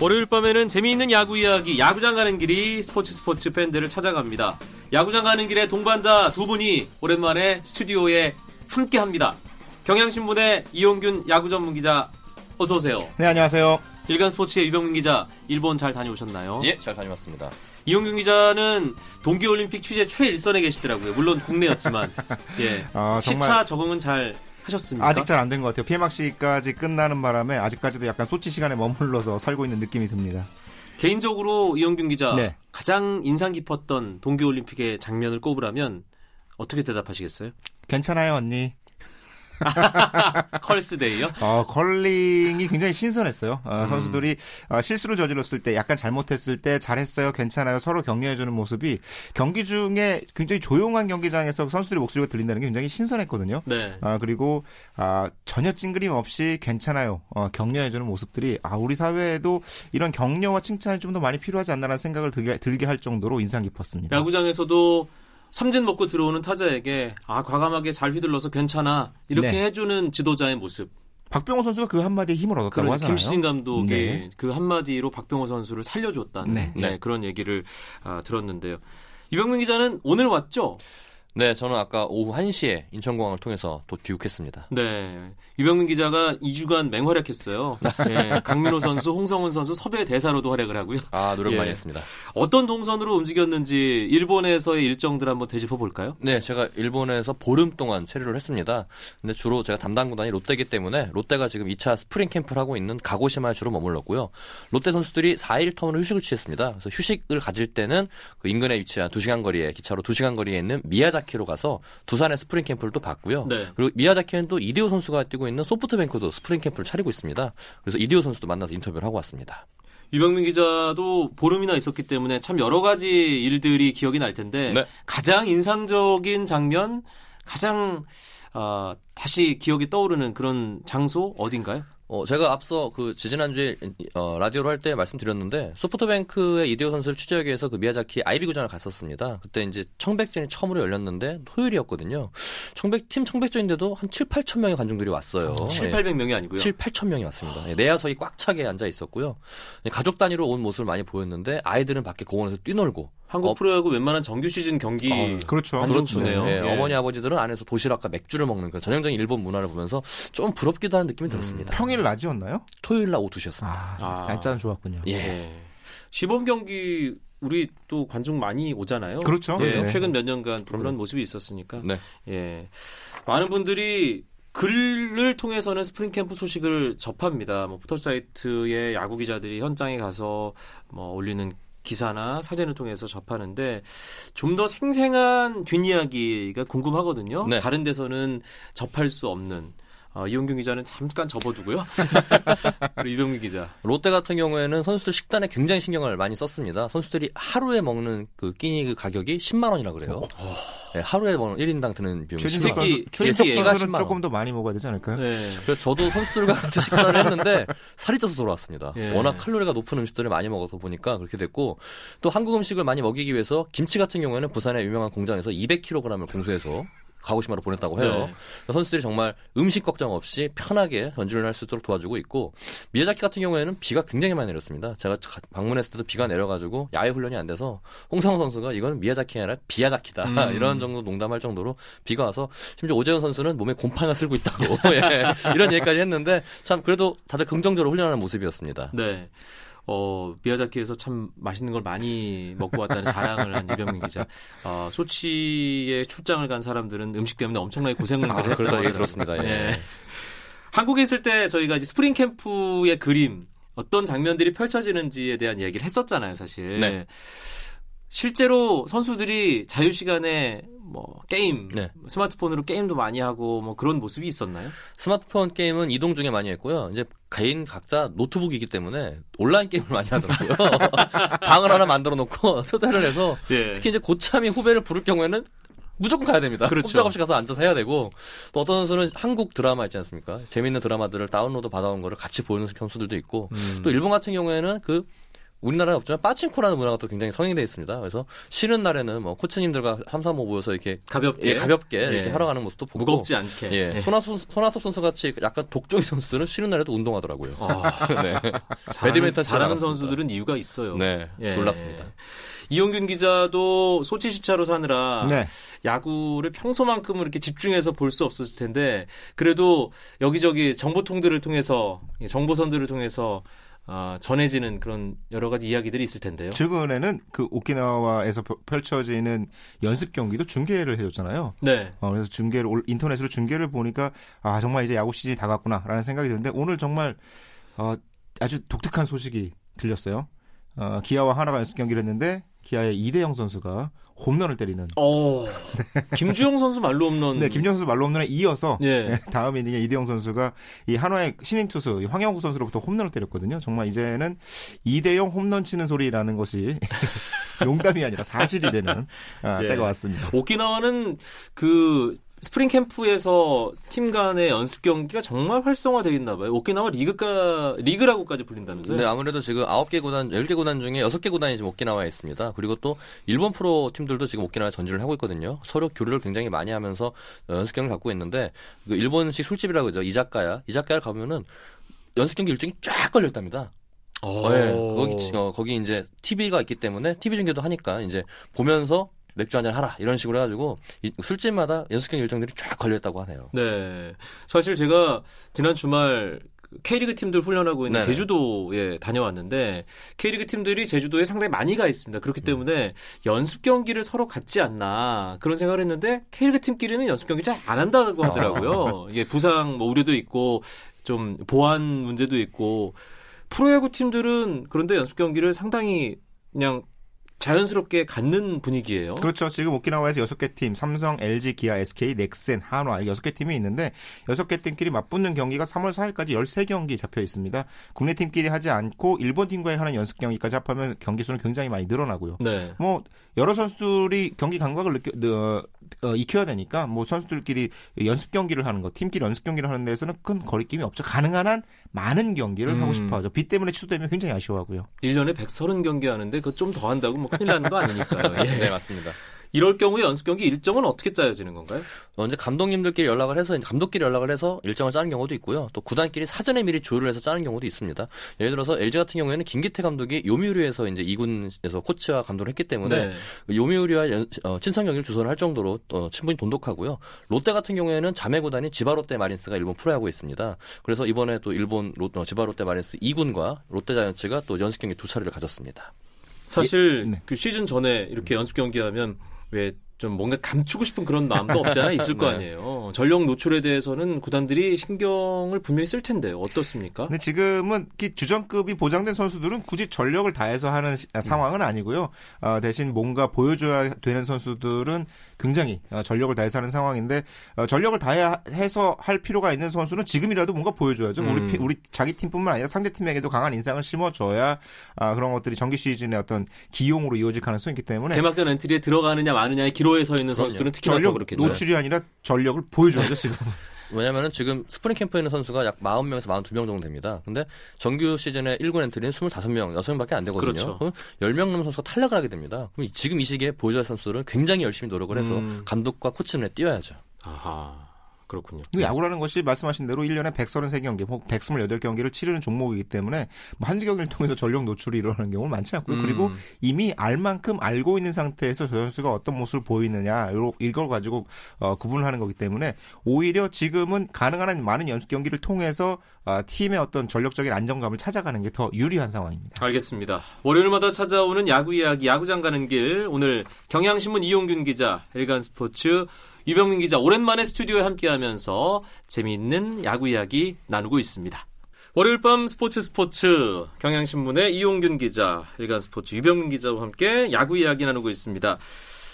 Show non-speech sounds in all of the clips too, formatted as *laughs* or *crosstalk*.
월요일 밤에는 재미있는 야구 이야기, 야구장 가는 길이 스포츠 스포츠 팬들을 찾아갑니다. 야구장 가는 길에 동반자 두 분이 오랜만에 스튜디오에 함께 합니다. 경향신문의 이용균 야구 전문 기자, 어서오세요. 네, 안녕하세요. 일간 스포츠의 유병민 기자, 일본 잘 다녀오셨나요? 예, 잘 다녀왔습니다. 이용균 기자는 동계올림픽 취재 최일선에 계시더라고요. 물론 국내였지만. *laughs* 예. 어, 정말- 시차 적응은 잘 하셨습니까? 아직 잘 안 된 것 같아요. 폐막식까지 끝나는 바람에 아직까지도 약간 소치 시간에 머물러서 살고 있는 느낌이 듭니다. 개인적으로 이용균 기자, 네. 가장 인상 깊었던 동계올림픽의 장면을 꼽으라면 어떻게 대답하시겠어요? 괜찮아요, 언니. *laughs* 컬스데이요? 어, 컬링이 굉장히 신선했어요. 음. 어, 선수들이 어, 실수를 저질렀을 때, 약간 잘못했을 때 잘했어요, 괜찮아요, 서로 격려해주는 모습이 경기 중에 굉장히 조용한 경기장에서 선수들의 목소리가 들린다는 게 굉장히 신선했거든요. 네. 아, 그리고, 아, 전혀 찡그림 없이 괜찮아요. 어, 격려해주는 모습들이, 아, 우리 사회에도 이런 격려와 칭찬이 좀 더 많이 필요하지 않나라는 생각을 들게, 들게 할 정도로 인상 깊었습니다. 야구장에서도 삼진 먹고 들어오는 타자에게 아 과감하게 잘 휘둘러서 괜찮아 이렇게 네. 해주는 지도자의 모습. 박병호 선수가 그 한마디에 힘을 얻었다고 그런 하잖아요. 김시진 감독이 네. 그 한마디로 박병호 선수를 살려줬다는 네. 네, 그런 얘기를 아, 들었는데요. 이병민 기자는 오늘 왔죠? 네, 저는 아까 오후 1시에 인천공항을 통해서 또 귀국했습니다. 네. 유병민 기자가 2주간 맹활약했어요. 예, 강민호 선수, 홍성흔 선수 섭외 대사로도 활약을 하고요. 아, 노력 예. 많이 했습니다. 어떤 동선으로 움직였는지 일본에서의 일정들 한번 되짚어 볼까요? 네, 제가 일본에서 보름 동안 체류를 했습니다. 근데 주로 제가 담당 구단이 롯데이기 때문에 롯데가 지금 2차 스프링 캠프를 하고 있는 가고시마에 주로 머물렀고요. 롯데 선수들이 4일 term으로 휴식을 취했습니다. 그래서 휴식을 가질 때는 그 인근에 위치한 2시간 거리에 기차로 2시간 거리에 있는 미야자키 로 가서 두산의 스프링 캠프를 또 봤고요. 네. 그리고 미야자키는 또 이대호 선수가 뛰고 있는 소프트뱅크도 스프링 캠프를 차리고 있습니다. 그래서 이대호 선수도 만나서 인터뷰를 하고 왔습니다. 유병민 기자도 보름이나 있었기 때문에 참 여러 가지 일들이 기억이 날 텐데 네. 가장 인상적인 장면, 가장 아, 다시 기억이 떠오르는 그런 장소 어딘가요? 어, 제가 앞서 그 지지난주에 어, 라디오로 할 때 말씀드렸는데 소프트뱅크의 이대호 선수를 취재하기 위해서 그 미야자키 아이비 구장을 갔었습니다. 그때 이제 청백전이 처음으로 열렸는데 토요일이었거든요. 청백 팀 청백전인데도 한 7, 8천 명의 관중들이 왔어요. 7, 예. 800명이 아니고요. 7, 8천 명이 왔습니다. 예, 내야석이 꽉 차게 앉아 있었고요. 예, 가족 단위로 온 모습을 많이 보였는데 아이들은 밖에 공원에서 뛰놀고 한국 어, 프로야구 웬만한 정규 시즌 경기 어, 그렇죠. 관중수네요. 예, 예. 어머니 아버지들은 안에서 도시락과 맥주를 먹는 그 전형적인 일본 문화를 보면서 좀 부럽기도 하는 느낌이 들었습니다. 평일 낮이었나요? 토요일 날 오후 2시였습니다. 아, 아. 날짜는 좋았군요. 예. 예. 시범 경기 우리 또 관중 많이 오잖아요. 그렇죠. 예, 네. 최근 몇 년간. 그런 모습이 있었으니까. 네. 예. 많은 분들이 글을 통해서는 스프링 캠프 소식을 접합니다. 뭐 포털 사이트의 야구 기자들이 현장에 가서 뭐 올리는 기사나 사진을 통해서 접하는데 좀 더 생생한 뒷이야기가 궁금하거든요. 네. 다른 데서는 접할 수 없는 어, 이용균 기자는 잠깐 접어두고요. *laughs* 그리고 이병민 기자. 롯데 같은 경우에는 선수들 식단에 굉장히 신경을 많이 썼습니다. 선수들이 하루에 먹는 그 끼니 그 가격이 10만 원이라 그래요. 네, 하루에 먹는 1인당 드는 비용이 최진석 10만 원. 새끼, 선수, 최진석 새끼 선수는 10만 원. 조금 더 많이 먹어야 되지 않을까요? 네. 그래서 저도 선수들과 같이 식사를 했는데 살이 쪄서 돌아왔습니다. 예. 워낙 칼로리가 높은 음식들을 많이 먹어서 보니까 그렇게 됐고 또 한국 음식을 많이 먹이기 위해서 김치 같은 경우에는 부산의 유명한 공장에서 200kg을 공수해서 가고시마로 보냈다고 해요. 네. 선수들이 정말 음식 걱정 없이 편하게 전주를 할수 있도록 도와주고 있고 미야자키 같은 경우에는 비가 굉장히 많이 내렸습니다. 제가 가- 방문했을 때도 비가 내려가지고 야외 훈련이 안 돼서 홍상호 선수가 이거는 미야자키가 아니라 비야자키다 음. *laughs* 이런 정도 농담할 정도로 비가 와서 심지어 오재현 선수는 몸에 곰팡이가 쓸고 있다고 *laughs* 예, 이런 얘기까지 했는데 참 그래도 다들 긍정적으로 훈련하는 모습이었습니다. 네. 어, 미야자키에서 참 맛있는 걸 많이 먹고 왔다는 자랑을 한 이병민 기자. 어, 소치에 출장을 간 사람들은 음식 때문에 엄청나게 고생을 아, 했다고 그러다. 들었습니다. 예. 한국에 있을 때 저희가 이제 스프링 캠프의 그림 어떤 장면들이 펼쳐지는지에 대한 이야기를 했었잖아요, 사실. 네. 실제로 선수들이 자유 시간에 뭐 게임, 네. 스마트폰으로 게임도 많이 하고 뭐 그런 모습이 있었나요? 스마트폰 게임은 이동 중에 많이 했고요. 이제 개인 각자 노트북이기 때문에 온라인 게임을 많이 하더라고요. *laughs* 방을 하나 만들어 놓고 *laughs* 초대를 해서 예. 특히 이제 고참이 후배를 부를 경우에는 무조건 가야 됩니다. 그렇죠. 꼼짝없이 가서 앉아서 해야 되고 또 어떤 선수는 한국 드라마 있지 않습니까? 재밌는 드라마들을 다운로드 받아온 거를 같이 보는 선수들도 있고 음. 또 일본 같은 경우에는 그 우리나라에 없지만 빠친코라는 문화가 또 굉장히 성행돼 있습니다. 그래서 쉬는 날에는 뭐 코치님들과 3, 3, 5 모여서 이렇게 가볍게 예, 가볍게 이렇게 예. 하러 가는 모습도 보고 무겁지 않게. 예, 손아섭, 손아섭 선수 같이 약간 독종이 선수들은 쉬는 날에도 운동하더라고요. 아, *laughs* 네. 잘하는, 배드민턴 잘하는. 선수들은 이유가 있어요. 네, 예. 놀랐습니다. 이용균 기자도 소치 시차로 사느라 네. 야구를 평소만큼은 이렇게 집중해서 볼 수 없었을 텐데 그래도 여기저기 정보통들을 통해서 정보선들을 통해서 아, 전해지는 그런 여러 가지 이야기들이 있을 텐데요. 최근에는 그 오키나와에서 펼- 펼쳐지는 연습 경기도 중계를 해줬잖아요. 네. 어, 그래서 중계를 올- 인터넷으로 중계를 보니까 아 정말 이제 야구 시즌이 다 갔구나라는 생각이 드는데 오늘 정말 어, 아주 독특한 소식이 들렸어요. 어, 기아와 하나가 연습 경기를 했는데 기아의 이대영 선수가 홈런을 때리는. 어, *laughs* 김주영 선수 말로 없는 네, 김정 선수 말로 홈런에 이어서 예. 네, 다음 이닝에 이대영 선수가 이 한화의 신인 투수 이 황영구 선수로부터 홈런을 때렸거든요. 정말 이제는 이대영 홈런 치는 소리라는 것이 *laughs* 농담이 아니라 사실이 되는 아, 예. 때가 왔습니다. 오키나와는 그 스프링 캠프에서 팀 간의 연습 경기가 정말 활성화되어 있나 봐요. 오키나와 리그가 리그라고까지 불린다면서요? 네, 아무래도 지금 9개 구단, 10개 구단 중에 6개 구단이 지금 오키나와에 있습니다. 그리고 또 일본 프로 팀들도 지금 오키나와에 전지를 하고 있거든요. 서로 교류를 굉장히 많이 하면서 어, 연습 경기를 갖고 있는데 그 일본식 술집이라고 그러죠. 이자카야. 이자카야를 가면은 연습 경기 일정이 쫙 걸려 있답니다. 어. 네, 거기 지- 어, 거기 이제 TV가 있기 때문에 TV 중계도 하니까 이제 보면서 맥주 한잔 하라 이런 식으로 해가지고 이- 술집마다 연습 경기 일정들이 쫙 걸려 있다고 하네요. 네. 사실 제가 지난 주말 그 K리그 팀들 훈련하고 있는 네네. 제주도에 다녀왔는데 K리그 팀들이 제주도에 상당히 많이 가 있습니다. 그렇기 음. 때문에 연습 경기를 서로 갖지 않나 그런 생각을 했는데 K리그 팀끼리는 연습 경기 잘 안 한다고 하더라고요. *laughs* 이게 부상 뭐 우려도 있고 좀 보안 문제도 있고 프로야구 팀들은 그런데 연습 경기를 상당히 그냥 자연스럽게 갖는 분위기예요. 그렇죠. 지금 오키나와에서 여섯 개 팀, 삼성, LG, 기아, SK, 넥센, 한화 여섯 개 팀이 있는데 여섯 개 팀끼리 맞붙는 경기가 3월 4일까지 13경기 잡혀 있습니다. 국내 팀끼리 하지 않고 일본 팀과의 하는 연습 경기까지 합하면 경기 수는 굉장히 많이 늘어나고요. 네. 뭐 여러 선수들이 경기 감각을 느껴 어, 어, 익혀야 되니까 뭐 선수들끼리 연습 경기를 하는 거, 팀끼리 연습 경기를 하는 데서는 큰 거리낌이 없죠. 가능한 한 많은 경기를 음. 하고 싶어 하죠. 비 때문에 취소되면 굉장히 아쉬워하고요. 1년에 130경기 하는데 그거 좀 더 한다고 뭐 큰일 나는 거 아니니까요. *laughs* 예. 네, 맞습니다. 이럴 경우에 연습 경기 일정은 어떻게 짜여지는 건가요? 언제 감독님들끼리 연락을 해서 이제 감독끼리 연락을 해서 일정을 짜는 경우도 있고요. 또 구단끼리 사전에 미리 조율을 해서 짜는 경우도 있습니다. 예를 들어서 LG 같은 경우에는 김기태 감독이 요미우리에서 이제 2군에서 코치와 감독을 했기 때문에 네. 요미우리와 연- 어, 친선 경기를 주선을 할 정도로 어, 충분히 돈독하고요. 롯데 같은 경우에는 자매 구단인 지바롯데 마린스가 일본 프로야구에 있습니다. 그래서 이번에 또 일본 롯, 어, 지바롯데 마린스 2군과 롯데 자이언츠가 또 연습 경기 두 차례를 가졌습니다. 사실 예, 네. 그 시즌 전에 이렇게 연습 경기 하면 왜 좀 뭔가 감추고 싶은 그런 마음도 없지 않아 있을 거 *laughs* 네. 아니에요. 전력 노출에 대해서는 구단들이 신경을 분명히 쓸 텐데요. 어떻습니까? 근데 지금은 이 주전급이 보장된 선수들은 굳이 전력을 다해서 하는 시- 아, 상황은 아니고요. 어, 대신 뭔가 보여줘야 되는 선수들은 굉장히 어, 전력을 다해서 하는 상황인데 어, 전력을 다해서 할 필요가 있는 선수는 지금이라도 뭔가 보여줘야죠. 음. 우리 피- 우리 자기 팀뿐만 아니라 상대 팀에게도 강한 인상을 심어줘야 아, 그런 것들이 정규 시즌의 어떤 기용으로 이어질 가능성이 있기 때문에 개막전 엔트리에 들어가느냐 마느냐의 기로에 서 있는 선수들은 특히나 더 전력 그렇겠죠. 노출이 아니라 전력을 보여줘야죠 지금. *laughs* 왜냐면은 지금 스프링 캠프에 있는 선수가 약 40명에서 42명 정도 됩니다. 근데 정규 시즌에 1군 엔트리는 25명, 6명밖에 안 되거든요. 그렇죠. 그럼 10명 넘는 선수가 탈락을 하게 됩니다. 그럼 지금 이 시기에 보여줘야 할 선수들은 굉장히 열심히 노력을 해서 음. 감독과 코치 눈에 띄어야죠. 아하. 그렇군요. 그 야구라는 것이 말씀하신 대로 1년에 133경기, 혹 128경기를 치르는 종목이기 때문에 뭐 한두 경기를 통해서 전력 노출이 일어나는 경우는 많지 않고요. 음. 그리고 이미 알 만큼 알고 있는 상태에서 저 선수가 어떤 모습을 보이느냐, 요- 이걸 가지고 어, 구분을 하는 거기 때문에 오히려 지금은 가능한 한 많은 연습 경기를 통해서 아, 팀의 어떤 전력적인 안정감을 찾아가는 게 더 유리한 상황입니다. 알겠습니다. 월요일마다 찾아오는 야구 이야기, 야구장 가는 길. 오늘 경향신문 이용균 기자, 일간 스포츠 유병민 기자 오랜만에 스튜디오에 함께하면서 재미있는 야구 이야기 나누고 있습니다. 월요일 밤 스포츠 스포츠 경향신문의 이용균 기자, 일간 스포츠 유병민 기자와 함께 야구 이야기 나누고 있습니다.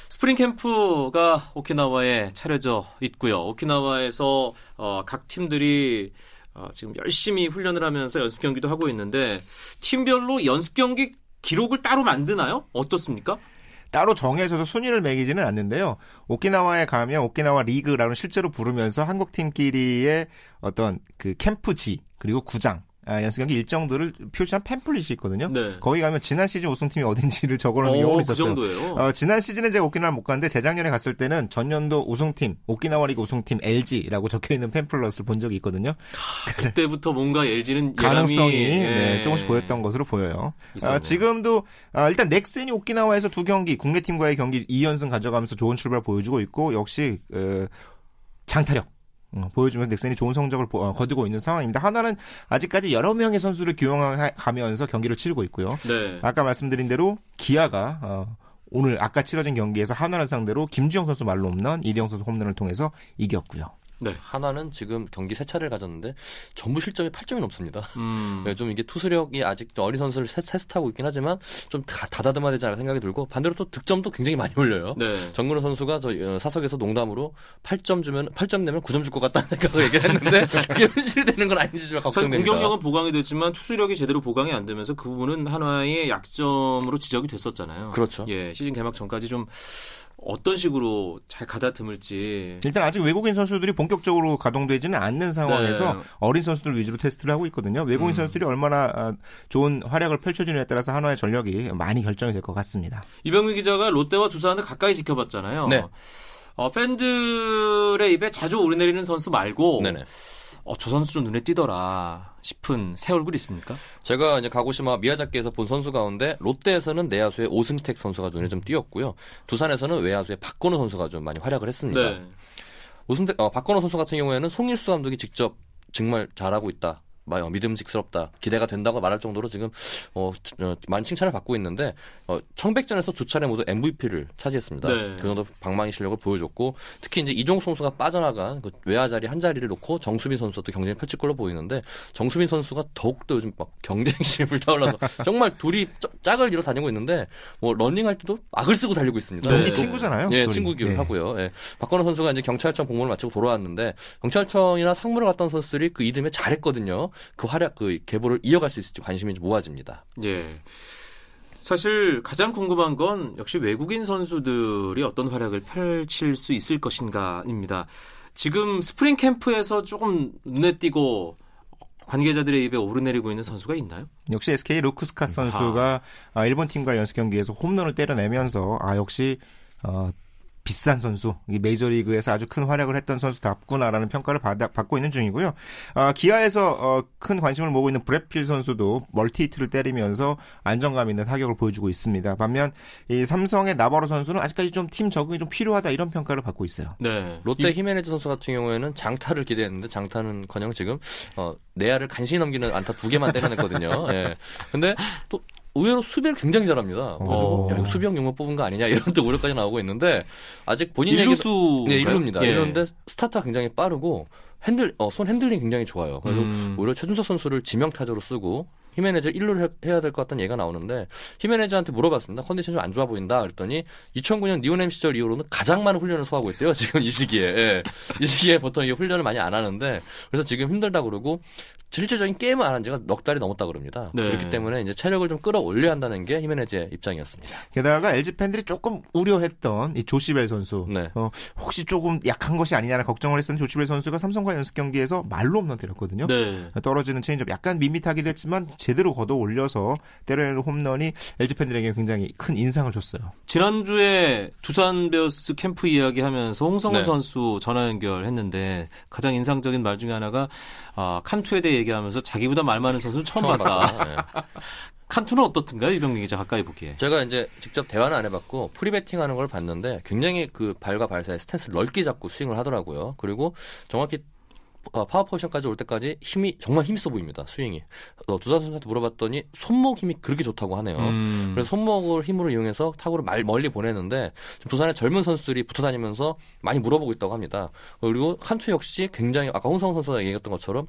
스프링 캠프가 오키나와에 차려져 있고요. 오키나와에서 어, 각 팀들이 어, 지금 열심히 훈련을 하면서 연습 경기도 하고 있는데 팀별로 연습 경기 기록을 따로 만드나요? 어떻습니까? 따로 정해져서 순위를 매기지는 않는데요. 오키나와에 가면 오키나와 리그라는 실제로 부르면서 한국 팀끼리의 어떤 그 캠프지 그리고 구장 아, 연습 경기 일정들을 표시한 팸플릿이 있거든요. 네. 거기 가면 지난 시즌 우승팀이 어딘지를 적어놓은 어, 경우가 그 있었어요. 정도예요. 어, 지난 시즌에 제가 오키나와를 못 갔는데 재작년에 갔을 때는 전년도 우승팀 오키나와 리그 우승팀 LG라고 적혀 있는 팸플릿을 본 적이 있거든요. 그때부터 뭔가 LG는 가능성이 네, 예. 조금씩 보였던 것으로 보여요. 아, 지금도 아, 일단 넥센이 오키나와에서 두 경기 국내 팀과의 경기 2연승 가져가면서 좋은 출발 보여주고 있고 역시 어, 장타력 어, 보여주면서 넥센이 좋은 성적을 보- 어, 거두고 있는 상황입니다. 하나는 아직까지 여러 명의 선수를 기용하면서 경기를 치르고 있고요. 네. 아까 말씀드린 대로 기아가 어, 오늘 아까 치러진 경기에서 하나를 상대로 김주영 선수 말로 홈런, 이대영 선수 홈런을 통해서 이겼고요. 네. 하나는 지금 경기 세 차례를 가졌는데 전부 실점이 8점이 넘습니다. 음. *laughs* 네, 좀 이게 투수력이 아직 어린 선수를 세- 테스트하고 있긴 하지만 좀 다, 다다듬어야 되지 않을까 생각이 들고 반대로 또 득점도 굉장히 많이 올려요. 네. 정근호 선수가 저 어, 사석에서 농담으로 8점 주면 8점 내면 9점 줄 것 같다는 *laughs* 생각을 얘기했는데 그게 현실이 되는 건 아닌지 좀 걱정됩니다. 공격력은 보강이 됐지만 투수력이 제대로 보강이 안 되면서 그 부분은 하나의 약점으로 지적이 됐었잖아요. 그렇죠. 예, 시즌 개막 전까지 좀 어떤 식으로 잘 가다듬을지. 일단 아직 외국인 선수들이 본격적으로 가동되지는 않는 상황에서 네. 어린 선수들 위주로 테스트를 하고 있거든요. 외국인 음. 선수들이 얼마나 아, 좋은 활약을 펼쳐주느냐에 따라서 한화의 전력이 많이 결정이 될 것 같습니다. 이병민 기자가 롯데와 두산을 가까이 지켜봤잖아요. 네. 어, 팬들의 입에 자주 오르내리는 선수 말고 네네. 어, 저 선수 좀 눈에 띄더라 싶은 새 얼굴 있습니까? 제가 이제 가고시마 미야자키에서 본 선수 가운데 롯데에서는 내야수의 오승택 선수가 눈에 좀 띄었고요. 두산에서는 외야수의 박건우 선수가 좀 많이 활약을 했습니다. 네. 오승택, 어, 박건우 선수 같은 경우에는 송일수 감독이 직접 정말 잘하고 있다. 마- 어, 믿음직스럽다. 기대가 된다고 말할 정도로 지금 어, 치- 어, 많은 칭찬을 받고 있는데 어, 청백전에서 두 차례 모두 MVP를 차지했습니다. 네. 그 정도 방망이 실력을 보여줬고 특히 이제 이종수 선수가 빠져나간 그 외야 자리 한 자리를 놓고 정수빈 선수도 경쟁을 펼칠 걸로 보이는데 정수빈 선수가 더욱더 요즘 막 경쟁심이 *laughs* 불타올라서 정말 둘이 쩍- 짝을 이뤄 다니고 있는데 뭐 러닝할 때도 악을 쓰고 달리고 있습니다. 네. 또- 친구잖아요. 예. 친구기로 예. 하고요. 예. 박건호 선수가 이제 경찰청 복무를 마치고 돌아왔는데 경찰청이나 상무를 갔던 선수들이 그 이듬해 잘했거든요. 그 활약, 그 계보를 이어갈 수 있을지 관심이 좀 모아집니다. 예. 사실 가장 궁금한 건 역시 외국인 선수들이 어떤 활약을 펼칠 수 있을 것인가입니다. 지금 스프링 캠프에서 조금 눈에 띄고 관계자들의 입에 오르내리고 있는 선수가 있나요? 역시 SK 루크스카 선수가 아, 일본 팀과 연습 경기에서 홈런을 때려내면서 아 역시 어, 비싼 선수, 이 메이저리그에서 아주 큰 활약을 했던 선수답구나라는 평가를 받아, 받고 있는 중이고요. 아, 기아에서 어, 큰 관심을 모으고 있는 브래필 선수도 멀티히트를 때리면서 안정감 있는 타격을 보여주고 있습니다. 반면 이 삼성의 나바로 선수는 아직까지 좀 팀 적응이 좀 필요하다 이런 평가를 받고 있어요. 네. 롯데 히메네즈 선수 같은 경우에는 장타를 기대했는데 장타는커녕 지금 어, 내야를 간신히 넘기는 안타 두 개만 때려냈거든요. *laughs* 예. 근데 또 의외로 수비를 굉장히 잘합니다. 그래서 어. 야, 이거 수비형 용병 뽑은 거 아니냐 이런 *laughs* 또 우려까지 나오고 있는데 아직 본인 일루수 네, 일루입니다. 예. 일루인데 스타트가 굉장히 빠르고 핸들 어, 손 핸들링 굉장히 좋아요. 그래서 음. 오히려 최준석 선수를 지명 타자로 쓰고 히메네즈 1루를 해야 될 것 같다는 얘기가 나오는데 히메네즈한테 물어봤습니다. 컨디션 좀 안 좋아 보인다 그랬더니 2009년 니혼햄 시절 이후로는 가장 많은 훈련을 소화하고 있대요. 지금 이 시기에 예. 이 시기에 보통 이게 훈련을 많이 안 하는데 그래서 지금 힘들다 그러고 실질적인 게임을 안 한 지가 넉 달이 넘었다 그럽니다. 네. 그렇기 때문에 이제 체력을 좀 끌어올려야 한다는 게 히메네즈의 입장이었습니다. 게다가 LG 팬들이 조금 우려했던 이 조쉬벨 선수, 네. 어, 혹시 조금 약한 것이 아니냐는 걱정을 했었는데 조쉬벨 선수가 삼성과 연습 경기에서 만루 홈런 때렸거든요. 네. 떨어지는 체인지업 약간 밋밋하기도 했지만 제대로 걷어 올려서 때려내는 홈런이 LG 팬들에게 굉장히 큰 인상을 줬어요. 지난주에 두산 베어스 캠프 이야기하면서 홍성흔 네. 선수 전화 연결했는데 가장 인상적인 말 중에 하나가 아, 칸투에 대해 얘기하면서 자기보다 말 많은 선수는 처음, 처음 봤다. 봤다. 예. *laughs* 칸투는 어떻든가요, 이병민 기자 가까이 보기에? 제가 이제 직접 대화는 안 해봤고 프리배팅 하는 걸 봤는데 굉장히 그 발과 발 사이 스탠스를 넓게 잡고 스윙을 하더라고요. 그리고 정확히 어, 파워 포지션까지 올 때까지 힘이 정말 힘있어 보입니다. 스윙이. 어, 두산 선수한테 물어봤더니 손목 힘이 그렇게 좋다고 하네요. 음. 그래서 손목을 힘으로 이용해서 타구를 말, 멀리 보내는데 두산의 젊은 선수들이 붙어 다니면서 많이 물어보고 있다고 합니다. 그리고 칸투 역시 굉장히 아까 홍성훈 선수가 얘기했던 것처럼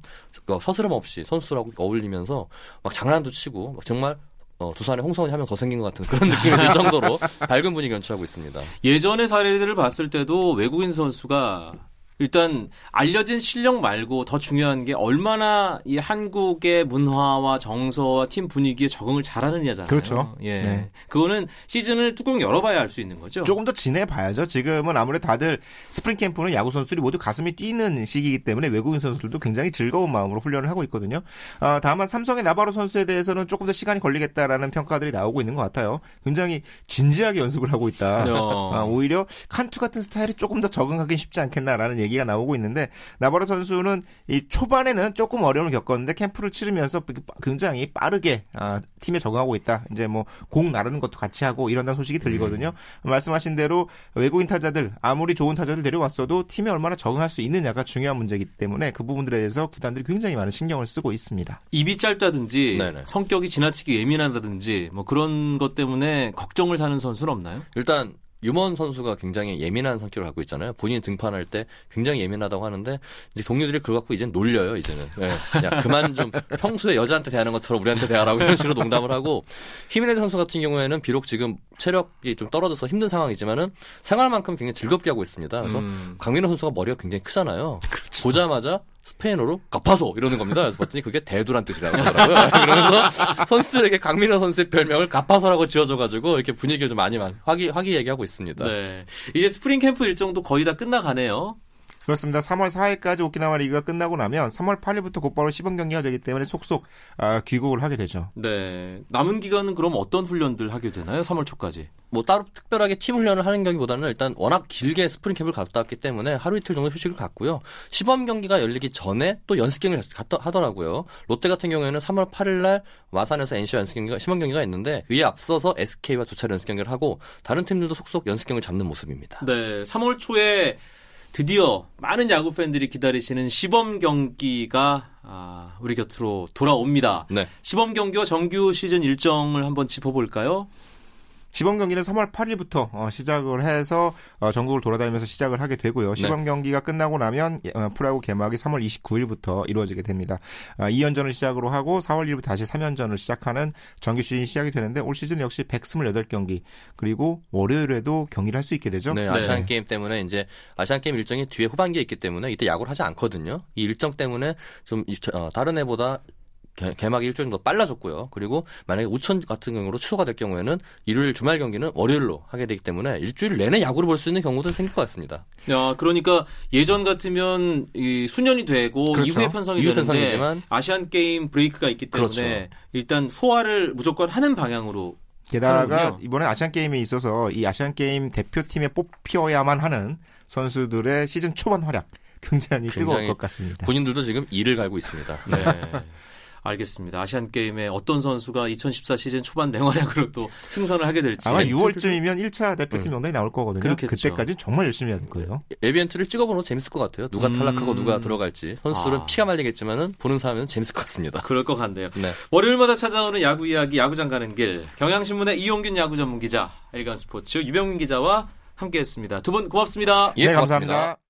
어, 서스럼 없이 선수라고 어울리면서 막 장난도 치고 막 정말 어, 두산의 홍성훈이 하면 더 생긴 것 같은 그런 느낌이 들 정도로 *laughs* 밝은 분위기 연출하고 있습니다. 예전의 사례들을 봤을 때도 외국인 선수가 일단 알려진 실력 말고 더 중요한 게 얼마나 이 한국의 문화와 정서와 팀 분위기에 적응을 잘하느냐잖아요. 그렇죠. 예. 네. 그거는 시즌을 뚜껑 열어봐야 알 수 있는 거죠. 조금 더 지내봐야죠. 지금은 아무래도 다들 스프링 캠프는 야구 선수들이 모두 가슴이 뛰는 시기이기 때문에 외국인 선수들도 굉장히 즐거운 마음으로 훈련을 하고 있거든요. 어, 다만 삼성의 나바로 선수에 대해서는 조금 더 시간이 걸리겠다라는 평가들이 나오고 있는 것 같아요. 굉장히 진지하게 연습을 하고 있다. 어. 아, 오히려 칸투 같은 스타일이 조금 더 적응하기 쉽지 않겠나라는 얘기 가 나오고 있는데 나바로 선수는 이 초반에는 조금 어려움을 겪었는데 캠프를 치르면서 굉장히 빠르게 아, 팀에 적응하고 있다. 이제 뭐 공 나르는 것도 같이 하고 이런다는 소식이 들리거든요. 말씀하신 대로 외국인 타자들 아무리 좋은 타자들 데려왔어도 팀에 얼마나 적응할 수 있느냐가 중요한 문제이기 때문에 그 부분들에 대해서 구단들이 굉장히 많은 신경을 쓰고 있습니다. 입이 짧다든지 네네. 성격이 지나치게 예민하다든지 뭐 그런 것 때문에 걱정을 사는 선수는 없나요? 일단 유먼 선수가 굉장히 예민한 성격을 갖고 있잖아요. 본인 등판할 때 굉장히 예민하다고 하는데 이제 동료들이 그걸 갖고 이제 놀려요. 이제는 예. 야 그만 좀 평소에 여자한테 대하는 것처럼 우리한테 대하라고 이런 식으로 농담을 하고 히메네스 선수 같은 경우에는 비록 지금 체력이 좀 떨어져서 힘든 상황이지만은 생활만큼 굉장히 즐겁게 하고 있습니다. 그래서 음. 강민호 선수가 머리가 굉장히 크잖아요. 보자마자 스페인어로 cabezón 이러는 겁니다. 그래서 봤더니 그게 대두란 뜻이라고 하더라고요. *laughs* 그러면서 선수들에게 강민호 선수의 별명을 cabezón이라고 지어줘가지고 이렇게 분위기를 좀 많이 많이 화기 화기애애하고 있습니다. 네. 이제 스프링 캠프 일정도 거의 다 끝나가네요. 그렇습니다. 3월 4일까지 오키나와 리그가 끝나고 나면 3월 8일부터 곧바로 시범 경기가 되기 때문에 속속 아, 귀국을 하게 되죠. 네. 남은 기간은 그럼 어떤 훈련들 하게 되나요? 3월 초까지. 뭐 따로 특별하게 팀 훈련을 하는 경기보다는 일단 워낙 길게 스프링 캠프를 갔다 왔기 때문에 하루 이틀 정도 휴식을 갖고요. 시범 경기가 열리기 전에 또 연습 경기를 갔다 하더라고요. 롯데 같은 경우에는 3월 8일 날 마산에서 NC와 연습 경기가 시범 경기가 있는데 그에 앞서서 SK와 두 차례 연습 경기를 하고 다른 팀들도 속속 연습 경기를 잡는 모습입니다. 네. 3월 초에 드디어 많은 야구 팬들이 기다리시는 시범 경기가 아, 우리 곁으로 돌아옵니다. 네. 시범 경기와 정규 시즌 일정을 한번 짚어볼까요? 시범 경기는 3월 8일부터 어, 시작을 해서 어, 전국을 돌아다니면서 시작을 하게 되고요. 시범 경기가 끝나고 나면 예, 어, 프로야구 개막이 3월 29일부터 이루어지게 됩니다. 아, 2연전을 시작으로 하고 4월 1일부터 다시 3연전을 시작하는 정규 시즌이 시작이 되는데 올 시즌 역시 128경기 그리고 월요일에도 경기를 할 수 있게 되죠. 네, 아시안 게임 때문에 이제 아시안 게임 일정이 뒤에 후반기에 있기 때문에 이때 야구를 하지 않거든요. 이 일정 때문에 좀 이- 어, 다른 해보다 개- 개막이 일주일 정도 빨라졌고요. 그리고 만약에 우천 같은 경우로 취소가 될 경우에는 일요일 주말 경기는 월요일로 하게 되기 때문에 일주일 내내 야구를 볼 수 있는 경우도 생길 것 같습니다. 야, 그러니까 예전 같으면 이 수년이 되고 그렇죠. 이후에 편성이 이후 되는데 편성이지만 아시안 게임 브레이크가 있기 때문에 그렇죠. 일단 소화를 무조건 하는 방향으로 게다가 하는군요. 이번에 아시안 게임에 있어서 이 아시안 게임 대표팀에 뽑혀야만 하는 선수들의 시즌 초반 활약 굉장히 뜨거울 굉장히 것 같습니다. 본인들도 지금 이를 갈고 있습니다. 네. *laughs* 알겠습니다. 아시안 게임에 어떤 선수가 2014 시즌 초반 맹활약으로 또 승선을 하게 될지 아마 6월쯤이면 1차 대표팀 명단이 나올 거거든요. 그렇겠죠. 그때까지 정말 열심히 해야 될 거예요. 에비엔트를 찍어보는 거 재밌을 것 같아요. 누가 음. 탈락하고 누가 들어갈지 선수들은 아. 피가 말리겠지만은 보는 사람은 재밌을 것 같습니다. 그럴 것 같네요. 네. 월요일마다 찾아오는 야구 이야기 야구장 가는 길 경향신문의 이용균 야구 전문 기자 일간 스포츠 유병민 기자와 함께했습니다. 두 분 고맙습니다. 예, 네, 고맙습니다. 감사합니다.